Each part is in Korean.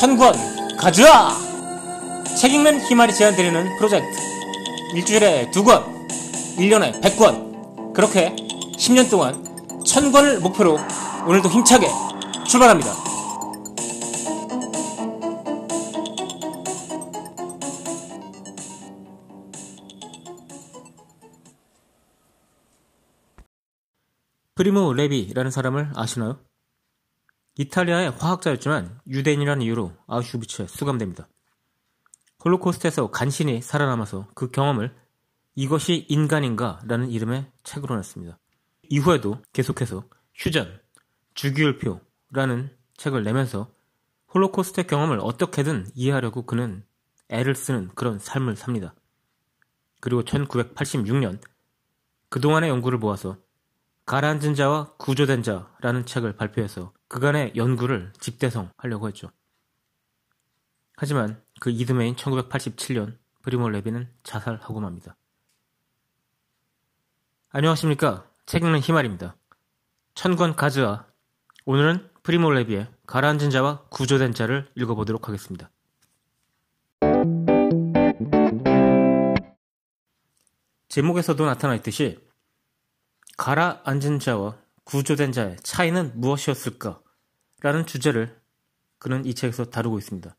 천권 가져와! 책 읽는 희말이 제안드리는 프로젝트. 일주일에 두 권, 1년에 100권. 그렇게 10년 동안 천권을 목표로 오늘도 힘차게 출발합니다. 프리모 레비라는 사람을 아시나요? 이탈리아의 화학자였지만 유대인이라는 이유로 아우슈비츠에 수감됩니다. 홀로코스트에서 간신히 살아남아서 그 경험을 이것이 인간인가 라는 이름의 책으로 냈습니다. 이후에도 계속해서 휴전, 주기율표라는 책을 내면서 홀로코스트 경험을 어떻게든 이해하려고 그는 애를 쓰는 그런 삶을 삽니다. 그리고 1986년 그동안의 연구를 모아서 가라앉은 자와 구조된 자라는 책을 발표해서 그간의 연구를 집대성 하려고 했죠. 하지만 그 이듬해인 1987년 프리모 레비는 자살하고 맙니다. 안녕하십니까. 책 읽는 희말입니다. 천권 가즈아. 오늘은 프리모 레비의 가라앉은 자와 구조된 자를 읽어보도록 하겠습니다. 제목에서도 나타나 있듯이 가라앉은 자와 구조된 자의 차이는 무엇이었을까? 라는 주제를 그는 이 책에서 다루고 있습니다.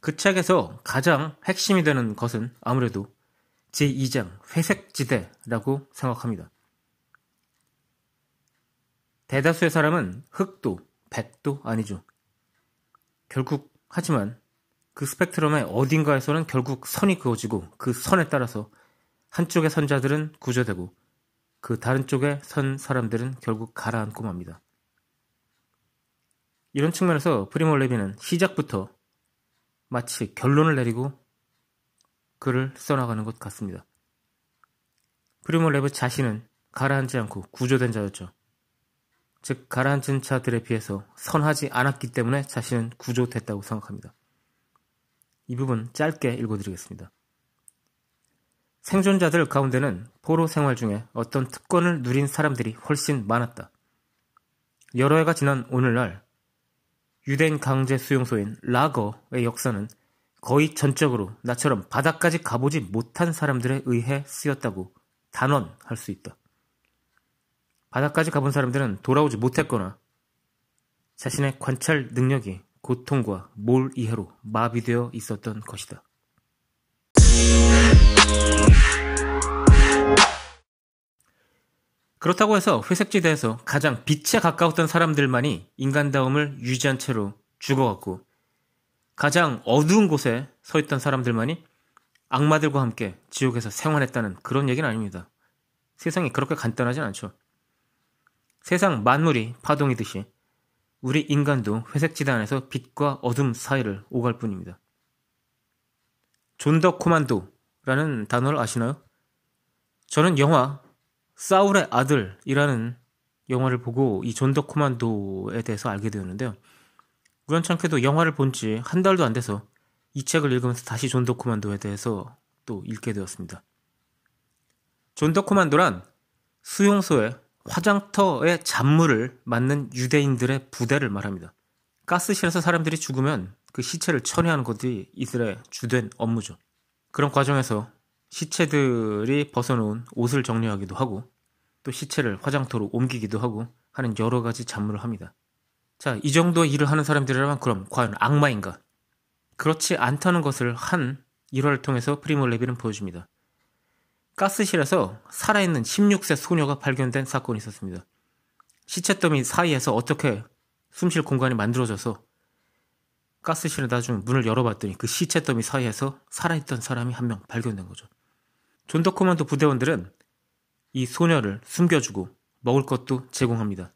그 책에서 가장 핵심이 되는 것은 아무래도 제2장 회색지대라고 생각합니다. 대다수의 사람은 흑도, 백도 아니죠. 결국, 하지만 그 스펙트럼의 어딘가에서는 결국 선이 그어지고 그 선에 따라서 한쪽에 선 자들은 구조되고 그 다른 쪽에 선 사람들은 결국 가라앉고 맙니다. 이런 측면에서 프리모 레비는 시작부터 마치 결론을 내리고 글을 써나가는 것 같습니다. 프리모 레비 자신은 가라앉지 않고 구조된 자였죠. 즉 가라앉은 자들에 비해서 선하지 않았기 때문에 자신은 구조됐다고 생각합니다. 이 부분 짧게 읽어드리겠습니다. 생존자들 가운데는 포로 생활 중에 어떤 특권을 누린 사람들이 훨씬 많았다. 여러 해가 지난 오늘날 유대인 강제 수용소인 라거의 역사는 거의 전적으로 나처럼 바닥까지 가보지 못한 사람들에 의해 쓰였다고 단언할 수 있다. 바닥까지 가본 사람들은 돌아오지 못했거나 자신의 관찰 능력이 고통과 몰 이해로 마비되어 있었던 것이다. 그렇다고 해서 회색지대에서 가장 빛에 가까웠던 사람들만이 인간다움을 유지한 채로 죽어갔고 가장 어두운 곳에 서 있던 사람들만이 악마들과 함께 지옥에서 생활했다는 그런 얘기는 아닙니다. 세상이 그렇게 간단하진 않죠. 세상 만물이 파동이듯이 우리 인간도 회색지대 안에서 빛과 어둠 사이를 오갈 뿐입니다. 존 더 코만도 라는 단어를 아시나요? 저는 영화 사울의 아들이라는 영화를 보고 이 Sonderkommando에 대해서 알게 되었는데요. 우연찮게도 영화를 본 지 한 달도 안 돼서 이 책을 읽으면서 다시 Sonderkommando에 대해서 또 읽게 되었습니다. 존더 코만도란 수용소에 화장터의 잔물을 맞는 유대인들의 부대를 말합니다. 가스실에서 사람들이 죽으면 그 시체를 처리하는 것이 이들의 주된 업무죠. 그런 과정에서 시체들이 벗어놓은 옷을 정리하기도 하고 또 시체를 화장터로 옮기기도 하고 하는 여러 가지 잡무를 합니다. 자, 이 정도 일을 하는 사람들이라면 그럼 과연 악마인가? 그렇지 않다는 것을 한 일화를 통해서 프리모 레비는 보여줍니다. 가스실에서 살아있는 16세 소녀가 발견된 사건이 있었습니다. 시체 더미 사이에서 어떻게 숨쉴 공간이 만들어져서 가스실에 나중 문을 열어봤더니 그 시체 더미 사이에서 살아있던 사람이 한 명 발견된 거죠. Sonderkommando 부대원들은 이 소녀를 숨겨주고 먹을 것도 제공합니다.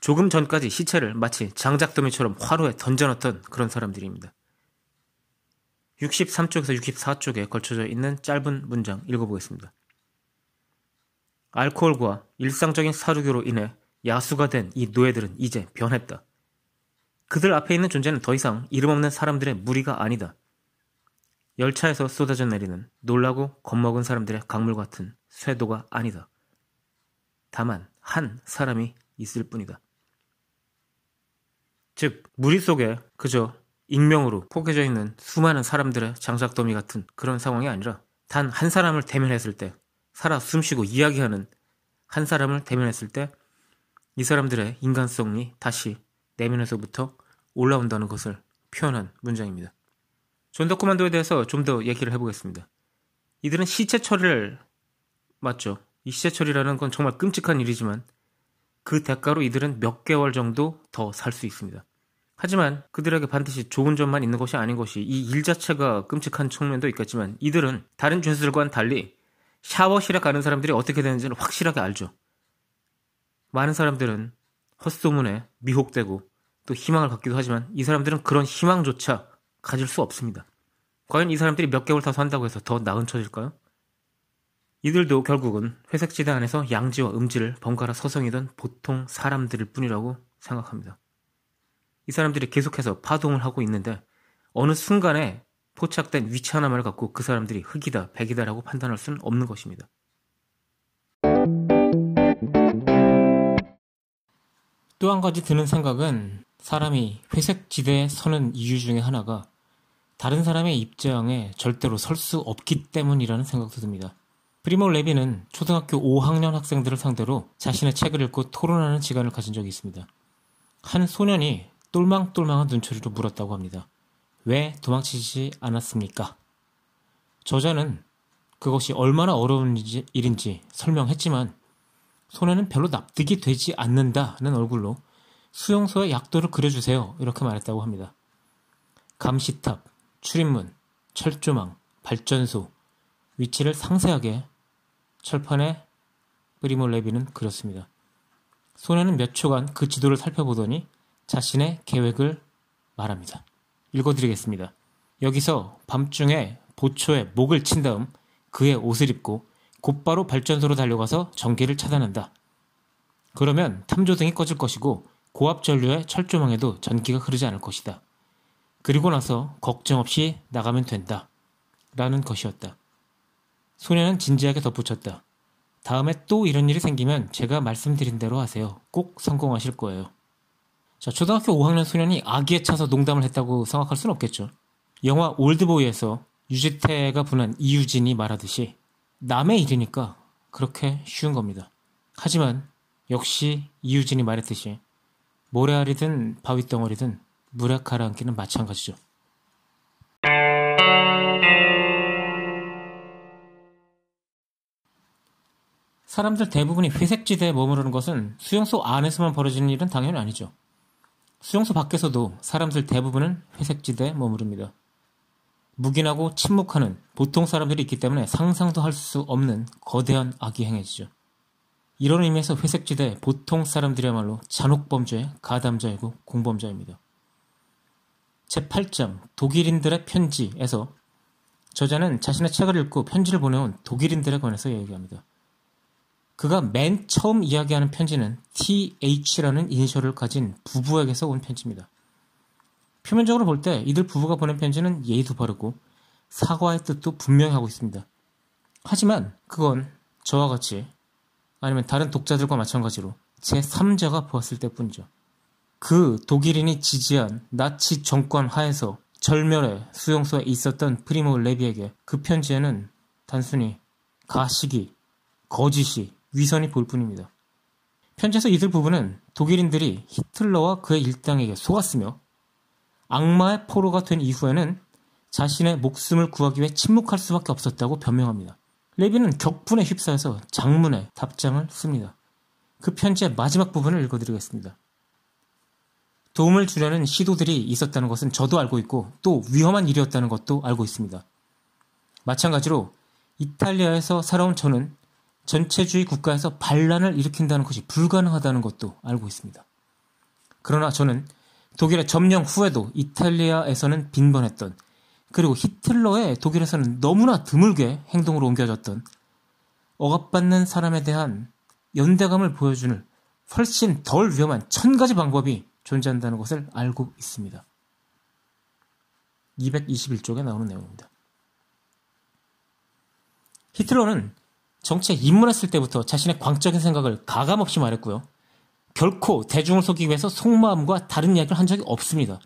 조금 전까지 시체를 마치 장작더미처럼 화로에 던져놨던 그런 사람들입니다. 63쪽에서 64쪽에 걸쳐져 있는 짧은 문장 읽어보겠습니다. 알코올과 일상적인 사료교로 인해 야수가 된 이 노예들은 이제 변했다. 그들 앞에 있는 존재는 더 이상 이름 없는 사람들의 무리가 아니다. 열차에서 쏟아져 내리는 놀라고 겁먹은 사람들의 강물 같은 쇄도가 아니다. 다만 한 사람이 있을 뿐이다. 즉 무리 속에 그저 익명으로 포개져 있는 수많은 사람들의 장작더미 같은 그런 상황이 아니라 단 한 사람을 대면했을 때 살아 숨쉬고 이야기하는 한 사람을 대면했을 때 이 사람들의 인간성이 다시 내면에서부터 올라온다는 것을 표현한 문장입니다. 존더 코만도에 대해서 좀 더 얘기를 해보겠습니다. 이들은 시체 처리를 맞죠. 이 시체 처리라는 건 정말 끔찍한 일이지만 그 대가로 이들은 몇 개월 정도 더 살 수 있습니다. 하지만 그들에게 반드시 좋은 점만 있는 것이 아닌 것이 이 일 자체가 끔찍한 측면도 있겠지만 이들은 다른 죄수들과는 달리 샤워실에 가는 사람들이 어떻게 되는지를 확실하게 알죠. 많은 사람들은 헛소문에 미혹되고 또 희망을 갖기도 하지만 이 사람들은 그런 희망조차 가질 수 없습니다. 과연 이 사람들이 몇 개월 더 산다고 해서 더 나은 처질까요? 이들도 결국은 회색지대 안에서 양지와 음지를 번갈아 서성이던 보통 사람들일 뿐이라고 생각합니다. 이 사람들이 계속해서 파동을 하고 있는데 어느 순간에 포착된 위치 하나만을 갖고 그 사람들이 흑이다, 백이다라고 판단할 수는 없는 것입니다. 또 한 가지 드는 생각은 사람이 회색 지대에 서는 이유 중에 하나가 다른 사람의 입장에 절대로 설 수 없기 때문이라는 생각도 듭니다. 프리모 레비는 초등학교 5학년 학생들을 상대로 자신의 책을 읽고 토론하는 시간을 가진 적이 있습니다. 한 소년이 똘망똘망한 눈초리로 물었다고 합니다. 왜 도망치지 않았습니까? 저자는 그것이 얼마나 어려운 일인지 설명했지만 소년은 별로 납득이 되지 않는다는 얼굴로 수용소의 약도를 그려주세요. 이렇게 말했다고 합니다. 감시탑, 출입문, 철조망, 발전소, 위치를 상세하게 철판에 프리모 레비는 그렸습니다. 소년은 몇 초간 그 지도를 살펴보더니 자신의 계획을 말합니다. 읽어드리겠습니다. 여기서 밤중에 보초에 목을 친 다음 그의 옷을 입고 곧바로 발전소로 달려가서 전기를 차단한다. 그러면 탐조등이 꺼질 것이고 고압 전류의 철조망에도 전기가 흐르지 않을 것이다. 그리고 나서 걱정 없이 나가면 된다. 라는 것이었다. 소녀는 진지하게 덧붙였다. 다음에 또 이런 일이 생기면 제가 말씀드린 대로 하세요. 꼭 성공하실 거예요. 자, 초등학교 5학년 소년이 아기에 차서 농담을 했다고 생각할 수는 없겠죠. 영화 올드보이에서 유지태가 분한 이유진이 말하듯이 남의 일이니까 그렇게 쉬운 겁니다. 하지만 역시 이유진이 말했듯이 모래알이든 바위덩어리든 물에 가라앉기는 마찬가지죠. 사람들 대부분이 회색지대에 머무르는 것은 수용소 안에서만 벌어지는 일은 당연히 아니죠. 수용소 밖에서도 사람들 대부분은 회색지대에 머무릅니다. 묵인하고 침묵하는 보통 사람들이 있기 때문에 상상도 할 수 없는 거대한 악이 행해지죠. 이런 의미에서 회색지대 보통 사람들이야말로 잔혹범죄의 가담자이고 공범자입니다. 제8장 독일인들의 편지에서 저자는 자신의 책을 읽고 편지를 보내온 독일인들에 관해서 얘기합니다. 그가 맨 처음 이야기하는 편지는 TH라는 이니셜을 가진 부부에게서 온 편지입니다. 표면적으로 볼 때 이들 부부가 보낸 편지는 예의도 바르고 사과의 뜻도 분명히 하고 있습니다. 하지만 그건 저와 같이 아니면 다른 독자들과 마찬가지로 제 3자가 보았을 때뿐이죠. 그 독일인이 지지한 나치 정권 하에서 절멸의 수용소에 있었던 프리모 레비에게 그 편지에는 단순히 가식이, 거짓이, 위선이 볼 뿐입니다. 편지에서 이들 부부는 독일인들이 히틀러와 그의 일당에게 속았으며 악마의 포로가 된 이후에는 자신의 목숨을 구하기 위해 침묵할 수밖에 없었다고 변명합니다. 레비는 격분에 휩싸여서 장문의 답장을 씁니다. 그 편지의 마지막 부분을 읽어드리겠습니다. 도움을 주려는 시도들이 있었다는 것은 저도 알고 있고 또 위험한 일이었다는 것도 알고 있습니다. 마찬가지로 이탈리아에서 살아온 저는 전체주의 국가에서 반란을 일으킨다는 것이 불가능하다는 것도 알고 있습니다. 그러나 저는 독일의 점령 후에도 이탈리아에서는 빈번했던 그리고 히틀러의 독일에서는 너무나 드물게 행동으로 옮겨졌던 억압받는 사람에 대한 연대감을 보여주는 훨씬 덜 위험한 천 가지 방법이 존재한다는 것을 알고 있습니다. 221쪽에 나오는 내용입니다. 히틀러는 정치에 입문했을 때부터 자신의 광적인 생각을 가감없이 말했고요. 결코 대중을 속이기 위해서 속마음과 다른 이야기를 한 적이 없습니다.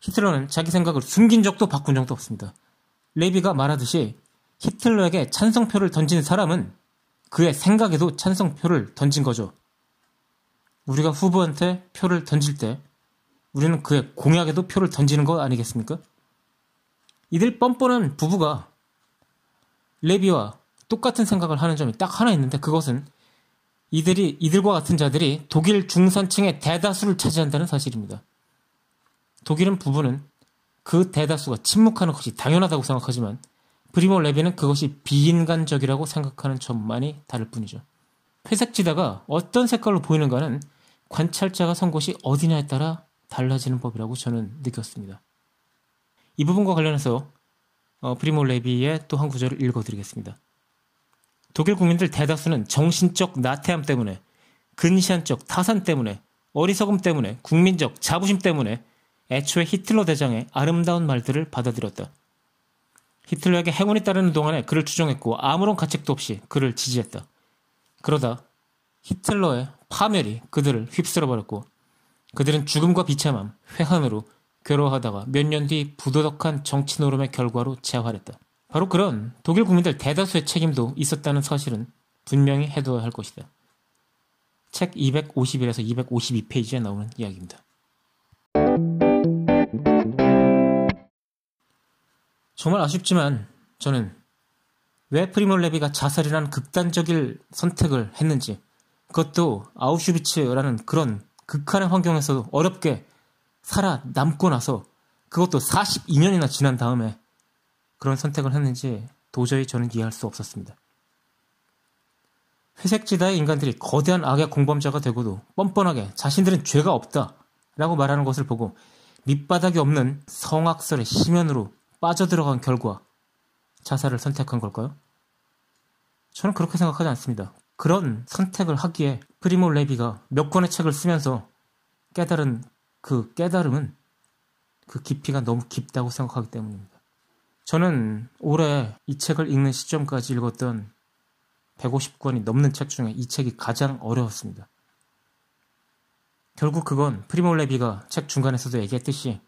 히틀러는 자기 생각을 숨긴 적도 바꾼 적도 없습니다. 레비가 말하듯이 히틀러에게 찬성표를 던진 사람은 그의 생각에도 찬성표를 던진 거죠. 우리가 후보한테 표를 던질 때 우리는 그의 공약에도 표를 던지는 거 아니겠습니까? 이들 뻔뻔한 부부가 레비와 똑같은 생각을 하는 점이 딱 하나 있는데 그것은 이들이 이들과 같은 자들이 독일 중산층의 대다수를 차지한다는 사실입니다. 독일은 부부는 그 대다수가 침묵하는 것이 당연하다고 생각하지만 프리모 레비는 그것이 비인간적이라고 생각하는 점만이 다를 뿐이죠. 회색 지다가 어떤 색깔로 보이는가는 관찰자가 선 곳이 어디냐에 따라 달라지는 법이라고 저는 느꼈습니다. 이 부분과 관련해서 어, 프리모 레비의 또 한 구절을 읽어드리겠습니다. 독일 국민들 대다수는 정신적 나태함 때문에 근시안적 타산 때문에 어리석음 때문에 국민적 자부심 때문에 애초에 히틀러 대장의 아름다운 말들을 받아들였다. 히틀러에게 행운이 따르는 동안에 그를 추종했고 아무런 가책도 없이 그를 지지했다. 그러다 히틀러의 파멸이 그들을 휩쓸어버렸고 그들은 죽음과 비참함, 회한으로 괴로워하다가 몇 년 뒤 부도덕한 정치 노름의 결과로 재활했다. 바로 그런 독일 국민들 대다수의 책임도 있었다는 사실은 분명히 해둬야 할 것이다. 책 251에서 252페이지에 나오는 이야기입니다. 정말 아쉽지만 저는 왜 프리몰 레비가 자살이라는 극단적인 선택을 했는지 그것도 아우슈비츠라는 그런 극한의 환경에서 어렵게 살아남고 나서 그것도 42년이나 지난 다음에 그런 선택을 했는지 도저히 저는 이해할 수 없었습니다. 회색지다의 인간들이 거대한 악의 공범자가 되고도 뻔뻔하게 자신들은 죄가 없다 라고 말하는 것을 보고 밑바닥이 없는 성악설의 심연으로 빠져들어간 결과 자살을 선택한 걸까요? 저는 그렇게 생각하지 않습니다. 그런 선택을 하기에 프리모 레비가 몇 권의 책을 쓰면서 깨달은 그 깨달음은 그 깊이가 너무 깊다고 생각하기 때문입니다. 저는 올해 이 책을 읽는 시점까지 읽었던 150권이 넘는 책 중에 이 책이 가장 어려웠습니다. 결국 그건 프리모 레비가 책 중간에서도 얘기했듯이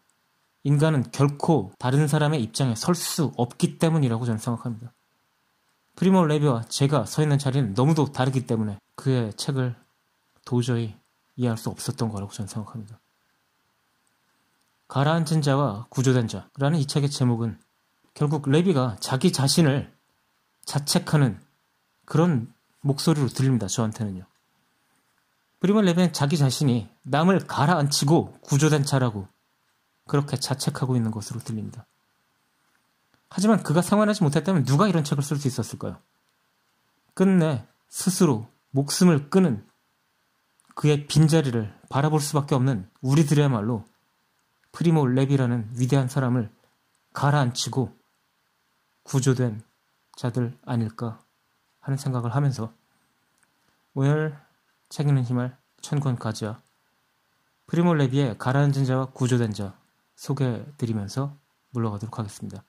인간은 결코 다른 사람의 입장에 설 수 없기 때문이라고 저는 생각합니다. 프리모 레비와 제가 서 있는 자리는 너무도 다르기 때문에 그의 책을 도저히 이해할 수 없었던 거라고 저는 생각합니다. 가라앉은 자와 구조된 자라는 이 책의 제목은 결국 레비가 자기 자신을 자책하는 그런 목소리로 들립니다. 저한테는요. 프리모 레비는 자기 자신이 남을 가라앉히고 구조된 자라고 그렇게 자책하고 있는 것으로 들립니다. 하지만 그가 생환하지 못했다면 누가 이런 책을 쓸 수 있었을까요? 끝내 스스로 목숨을 끊은 그의 빈자리를 바라볼 수밖에 없는 우리들이야말로 프리모 레비라는 위대한 사람을 가라앉히고 구조된 자들 아닐까 하는 생각을 하면서 오늘 책 읽는 힘을 천권 가지야 프리모 레비의 가라앉은 자와 구조된 자 소개해드리면서 물러가도록 하겠습니다.